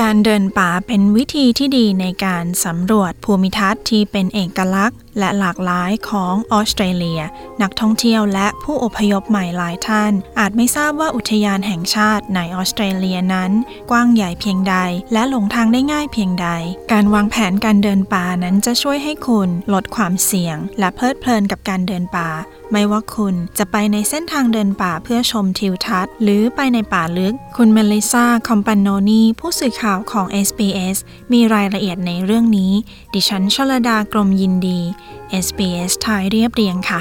การเดินป่าเป็นวิธีที่ดีในการสำรวจภูมิทัศน์ที่เป็นเอกลักษณ์และหลากหลายของออสเตรเลีย นักท่องเที่ยวและผู้อพยพใหม่หลายท่าน อาจไม่ทราบว่าอุทยานแห่งชาติในออสเตรเลียนั้น กว้างใหญ่เพียงใด และหลงทางได้ง่ายเพียงใด การวางแผนการเดินป่านั้นจะช่วยให้คุณลดความเสี่ยง และเพลิดเพลินกับการเดินป่า ไม่ว่าคุณจะไปในเส้นทางเดินป่าเพื่อชมทิวทัศน์ หรือไปในป่าลึก คุณเมลิซาคอมปานโนนีผู้สื่อข่าวของ SBS มีรายละเอียดในเรื่องนี้ ดิฉันชลดากรมยินดี SBS ไทยเรียบเรียงค่ะ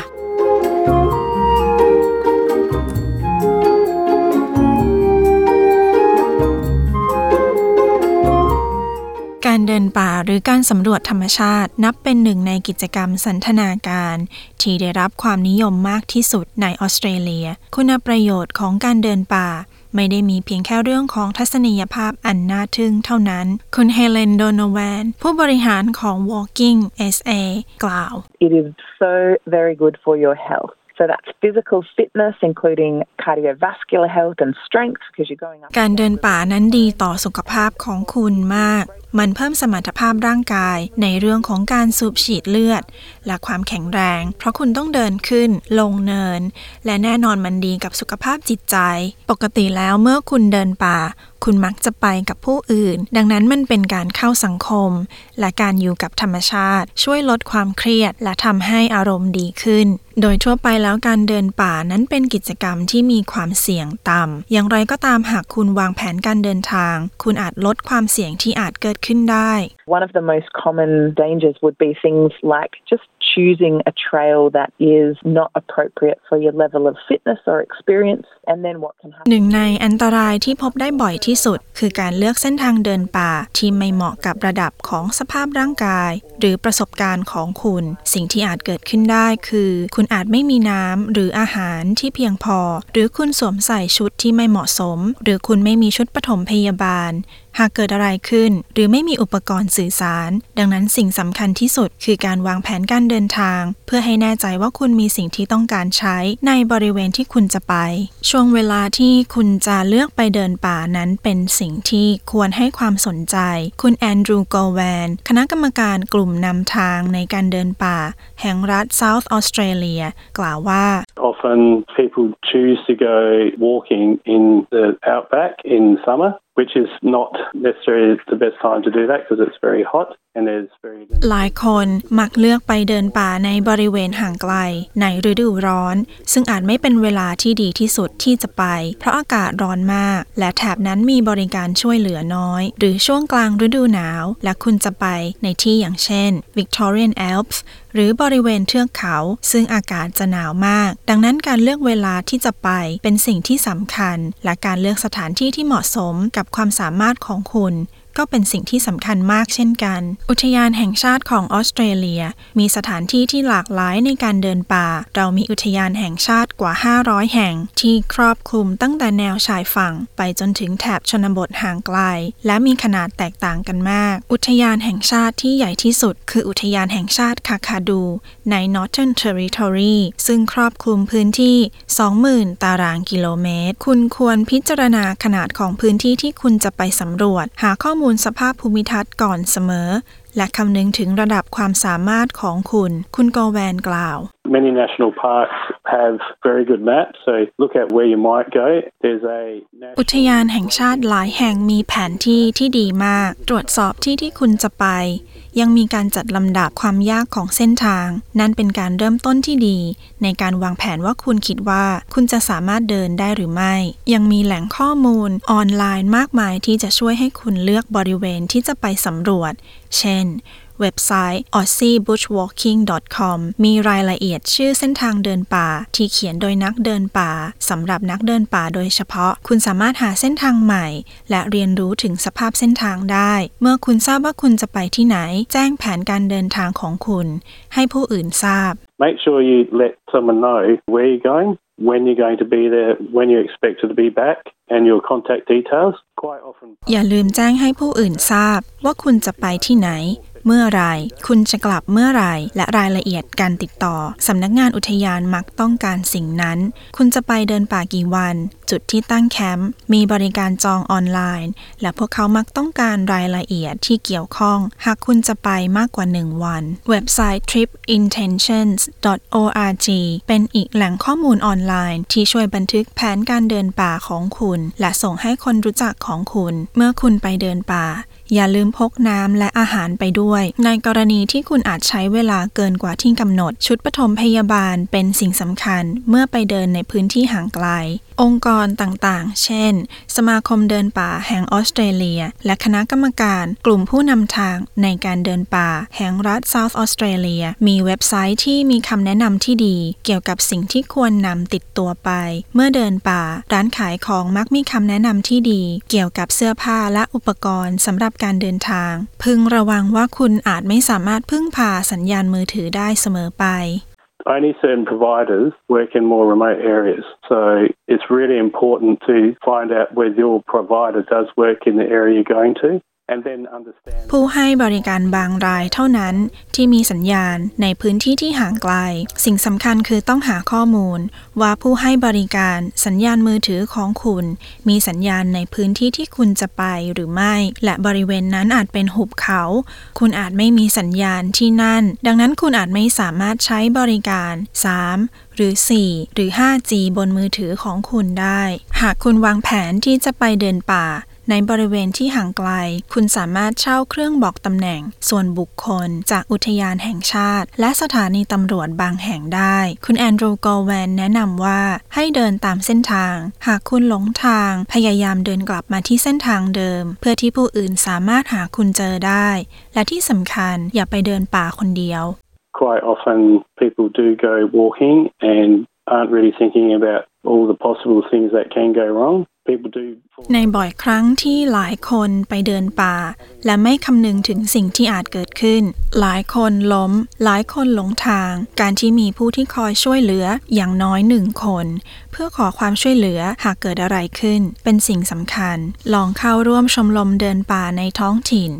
การเดินป่าหรือการสำรวจธรรมชาตินับเป็นหนึ่งในกิจกรรมสันทนาการ ที่ได้รับความนิยมมากที่สุดในออสเตรเลีย คุณประโยชน์ของการเดินป่า ไม่ได้มีเพียงแค่เรื่องของทัศนียภาพอันน่าทึ่งเท่านั้น คุณเฮเลนโดโนแวนผู้บริหารของ Walking SA กล่าว It is so very good for your health. So that's physical fitness, including cardiovascular health and strength, because you're going up. การเดินป่านั้นดีต่อสุขภาพของคุณมาก มันเพิ่มสมรรถภาพร่างกายในเรื่องของการสูบฉีดเลือด และความแข็งแรง เพราะคุณต้องเดินขึ้น ลงเนิน และแน่นอนมันดีกับสุขภาพจิตใจ ปกติแล้วเมื่อคุณเดินป่า คุณมักจะไปกับผู้อื่น ดังนั้นมันเป็นการเข้าสังคม และการอยู่กับธรรมชาติ ช่วยลดความเครียด และทำให้อารมณ์ดีขึ้น โดยทั่วไปแล้วการเดินป่านั้นเป็นกิจกรรมที่มีความเสี่ยงต่ำอย่างไรก็ตามหากคุณวางแผนการเดินทาง คุณอาจลดความเสี่ยงที่อาจเกิดขึ้นได้ One of the most common dangers would be things like just choosing a trail that is not appropriate for your level of fitness or experience, and then what can happen. หนึ่งในอันตรายที่พบได้บ่อยที่สุด คือการเลือกเส้นทางเดินป่าที่ไม่เหมาะกับระดับของสภาพร่างกาย หรือประสบการณ์ของคุณ สิ่งที่อาจเกิดขึ้นได้คือ คุณอาจไม่มีน้ำหรืออาหารที่เพียงพอ หรือคุณสวมใส่ชุดที่ไม่เหมาะสม หรือคุณไม่มีชุดปฐมพยาบาล หากเกิดอะไรขึ้น หรือไม่มีอุปกรณ์สื่อสาร ดังนั้นสิ่งสำคัญที่สุดคือการวางแผนการเดินทาง เพื่อให้แน่ใจว่าคุณมีสิ่งที่ต้องการใช้ในบริเวณที่คุณจะไป ช่วงเวลาที่คุณจะเลือกไปเดินป่านั้นเป็นสิ่งที่ควรให้ความสนใจ คุณแอนดรูว์โกแวนคณะกรรมการกลุ่มนำทางในการเดินป่า แห่งรัฐ South Australia กล่าวว่า Often people choose to go walking in the outback in summer, which is not necessarily the best time to do that because it's very hot and there's very หลายคนมักเลือกไปเดินป่าในบริเวณห่างไกล ในฤดูร้อน ซึ่งอาจไม่เป็นเวลาที่ดีที่สุดที่จะไป เพราะอากาศร้อนมาก และแถบนั้นมีบริการช่วยเหลือน้อย หรือช่วงกลางฤดูหนาว และคุณจะไปในที่อย่างเช่น Victorian Alps หรือบริเวณเทือกเขา ซึ่งอากาศจะหนาวมาก ดังนั้นการเลือกเวลาที่จะไปเป็นสิ่งที่สำคัญ และการเลือกสถานที่ที่เหมาะสมกับความสามารถของคุณ ก็เป็นสิ่งที่สำคัญมากเช่นกัน อุทยานแห่งชาติของออสเตรเลีย มีสถานที่ที่หลากหลายในการเดินป่า เรามีอุทยานแห่งชาติกว่า 500 แห่ง ที่ครอบคลุมตั้งแต่แนวชายฝั่ง ไปจนถึงแถบชนบทห่างไกล และมีขนาดแตกต่างกันมาก อุทยานแห่งชาติที่ใหญ่ที่สุด คืออุทยานแห่งชาติคาคาดู ใน Northern Territory ซึ่งครอบคลุมพื้นที่ 20,000 ตารางกิโลเมตร คุณควรพิจารณาขนาดของพื้นที่ที่คุณจะไปสำรวจ หาข้อมูลสภาพภูมิทัศน์ก่อนเสมอ และคำนึงถึงระดับความสามารถของคุณ คุณโกแวนกล่าว Many national parks have very good maps, so look at where you might go. There's a อุทยานแห่งชาติหลายแห่งมีแผนที่ที่ดีมาก ตรวจสอบที่ที่คุณจะไป ยังมีการจัดลำดับความยากของเส้นทาง นั่นเป็นการเริ่มต้นที่ดี ในการวางแผนว่าคุณคิดว่าคุณจะสามารถเดินได้หรือไม่ ยังมีแหล่งข้อมูลออนไลน์มากมายที่จะช่วยให้คุณเลือกบริเวณที่จะไปสำรวจ เช่นเว็บไซต์ aussiebushwalking.com มีรายละเอียดชื่อเส้นทางเดินป่า ที่เขียนโดยนักเดินป่าสำหรับนักเดินป่าโดยเฉพาะ คุณสามารถหาเส้นทางใหม่ และเรียนรู้ถึงสภาพเส้นทางได้ เมื่อคุณทราบว่าคุณจะไปที่ไหน แจ้งแผนการเดินทางของคุณ ให้ผู้อื่นทราบ Make sure you let someone know where you're going, when you're going to be there, when you're expected to be back, and your contact details. Quite often. อย่าลืมแจ้งให้ผู้อื่นทราบว่าคุณจะไปที่ไหน เมื่อไรคุณจะกลับเมื่อไรและรายละเอียดการติดต่อ สำนักงานอุทยานมักต้องการสิ่งนั้น คุณจะไปเดินป่ากี่วัน จุดที่ตั้งแคมป์มีบริการจองออนไลน์ และพวกเขามักต้องการรายละเอียดที่เกี่ยวข้อง หากคุณจะไปมากกว่า 1 วัน เว็บไซต์ tripintentions.org เป็นอีกแหล่งข้อมูลออนไลน์ ที่ช่วยบันทึกแผนการเดินป่าของคุณ และส่งให้คนรู้จักของคุณ เมื่อคุณไปเดินป่า อย่าลืมพกน้ำและอาหารไปด้วย ในกรณีที่คุณอาจใช้เวลาเกินกว่าที่กำหนด ชุดปฐมพยาบาลเป็นสิ่งสำคัญเมื่อไปเดินในพื้นที่ห่างไกล องค์กรต่างๆ เช่น สมาคมเดินป่าแห่งออสเตรเลีย และคณะกรรมการกลุ่มผู้นำทางในการเดินป่าแห่งรัฐเซาท์ออสเตรเลีย มีเว็บไซต์ที่มีคำแนะนำที่ดี เกี่ยวกับสิ่งที่ควรนำติดตัวไป เมื่อเดินป่า ร้านขายของมักมีคำแนะนำที่ดี เกี่ยวกับเสื้อผ้าและอุปกรณ์สำหรับการเดินทาง พึงระวังว่าคุณอาจไม่สามารถพึ่งพาสัญญาณมือถือได้เสมอไป Only certain providers work in more remote areas. So it's really important to find out whether your provider does work in the area you're going to. ผู้ให้บริการบางรายเท่านั้นที่มีสัญญาณในพื้นที่ที่ห่างไกล สิ่งสำคัญคือต้องหาข้อมูล ว่าผู้ให้บริการสัญญาณมือถือของคุณ มีสัญญาณในพื้นที่ที่คุณจะไปหรือไม่ และบริเวณนั้นอาจเป็นหุบเขา คุณอาจไม่มีสัญญาณที่นั่น ดังนั้นคุณอาจไม่สามารถใช้บริการ 3 หรือ 4 หรือ 5G บนมือถือของคุณได้ หากคุณวางแผนที่จะไปเดินป่า ในบริเวณที่ห่างไกล คุณสามารถเช่าเครื่องบอกตำแหน่ง ส่วนบุคคล จากอุทยานแห่งชาติ และสถานีตำรวจบางแห่งได้ คุณแอนดรูว์กอลแวนแนะนำว่าให้เดินตามเส้นทาง หากคุณหลงทาง พยายามเดินกลับมาที่เส้นทางเดิม เพื่อที่ผู้อื่นสามารถหาคุณเจอได้ และที่สำคัญอย่าไปเดินป่าคนเดียว Quite often people do go walking and aren't really thinking about all the possible things that can go wrong. ในบ่อยครั้งที่หลายคนไปเดินป่า และไม่คำนึงถึงสิ่งที่อาจเกิดขึ้น หลายคนล้ม หลายคนหลงทาง การที่มีผู้ที่คอยช่วยเหลืออย่างน้อยหนึ่งคน เพื่อขอความช่วยเหลือหากเกิดอะไรขึ้น เป็นสิ่งสำคัญ ลองเข้าร่วมชมรมเดินป่าในท้องถิ่น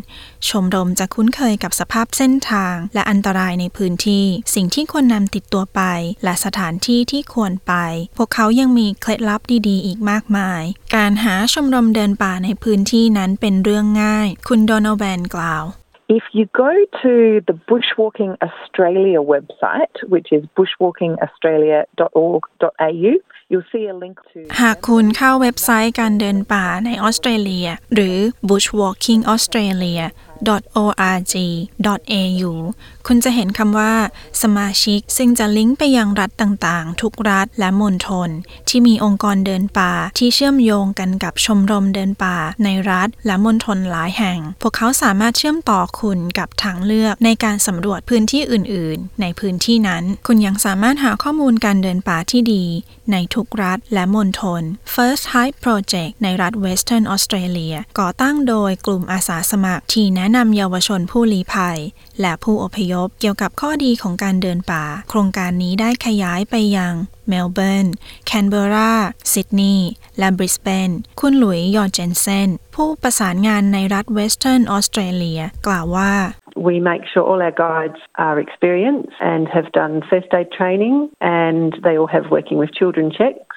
ชมรมจะคุ้นเคยกับสภาพเส้นทาง และอันตรายในพื้นที่ สิ่งที่ควรนำติดตัวไป และสถานที่ที่ควรไป พวกเขายังมีเคล็ดลับดี ๆ อีกมากมายการหาชมรมเดินป่าในพื้นที่นั้นเป็นเรื่องง่าย คุณโดนัลแวนกล่าว If you go to the Bushwalking Australia website, which is bushwalkingaustralia.org.au, you'll see a link to หากคุณเข้าเว็บไซต์การเดินป่าในออสเตรเลีย หรือ www.org.au คุณจะเห็นคำว่า สมาชิก ซึ่งจะลิงก์ไปยังรัฐต่างๆ ทุกรัฐและมณฑลที่มีองค์กรเดินป่าที่เชื่อมโยงกันกับชมรมเดินป่า ในรัฐและมณฑลหลายแห่ง พวกเขาสามารถเชื่อมต่อคุณกับทางเลือกในการสำรวจพื้นที่อื่น ๆ ในพื้นที่นั้น คุณยังสามารถหาข้อมูลการเดินป่าที่ดี ในทุกรัฐและมณฑล First Hike Project ในรัฐ Western Australia ก่อตั้งโดยกลุ่มอาสาสมัครที่แนะนำเยาวชนผู้ลี้ภัย และผู้อพยพเกี่ยวกับข้อดีของการเดินป่า โครงการนี้ได้ขยายไปยังเมลเบิร์น แคนเบราซิดนีย์ และบริสเบน คุณหลุยส์ยอร์เจนเซน ผู้ประสานงานในรัฐเวสเทิร์นออสเตรเลีย กล่าวว่า We make sure all our guides are experienced and have done first aid training and they all have working with children checks.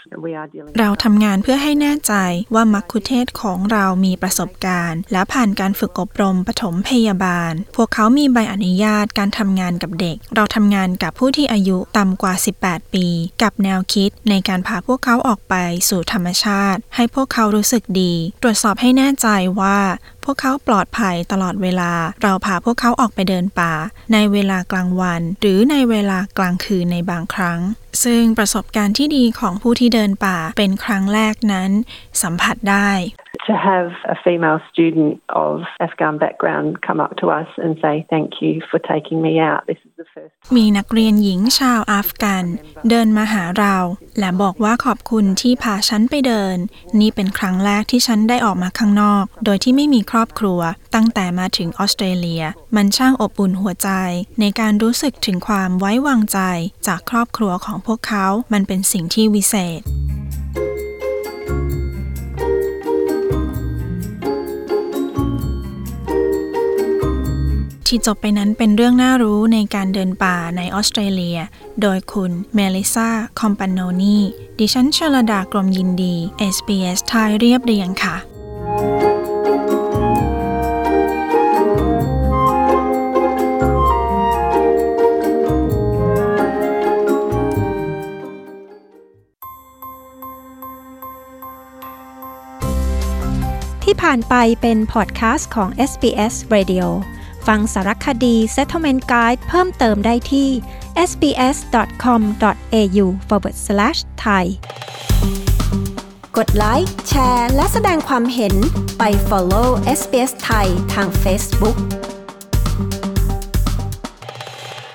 เราทำงานเพื่อให้แน่ใจว่ามัคคุเทศก์ของเรามีประสบการณ์ และผ่านการฝึกอบรมปฐมพยาบาล พวกเขามีใบอนุญาตการทำงานกับเด็ก เราทำงานกับผู้ที่อายุต่ำกว่า 18 ปี กับแนวคิดในการพาพวกเขาออกไปสู่ธรรมชาติ ให้พวกเขารู้สึกดี ตรวจสอบให้แน่ใจว่าพวกเขาปลอดภัยตลอดเวลา เราพาพวกเขาออกไปเดินป่า ในเวลากลางวัน หรือในเวลากลางคืนในบางครั้ง ซึ่งประสบการณ์ที่ดีของผู้ที่เดินป่าเป็นครั้งแรกนั้น สัมผัสได้ to have a female student of Afghan background come up to us and say, Thank you for taking me out. This is the first. มีนักเรียนหญิงชาวอัฟกันเดินมาหาเรา และบอกว่าขอบคุณที่พาฉันไปเดิน นี่เป็นครั้งแรกที่ฉันได้ออกมาข้างนอก โดยที่ไม่มีครอบครัว ตั้งแต่มาถึงออสเตรเลีย มันช่างอบอุ่นหัวใจ ในการรู้สึกถึงความไว้วางใจจากครอบครัวของพวกเขา มันเป็นสิ่งที่วิเศษ ที่จบไปนั้นเป็นเรื่องน่ารู้ในการเดินป่าในออสเตรเลีย โดยคุณเมลิซาคอมปานโนนีดิฉันชลดากรมยินดี SBS ไทยเรียบเรียงค่ะ ที่ผ่านไปเป็นพอดแคสต์ของ SBS Radio ฟังสารคดี Settlement Guide เพิ่มเติมได้ที่ sbs.com.au forward slash thai กดไลค์แชร์ และแสดงความเห็นไป follow SBS ไทยทาง Facebook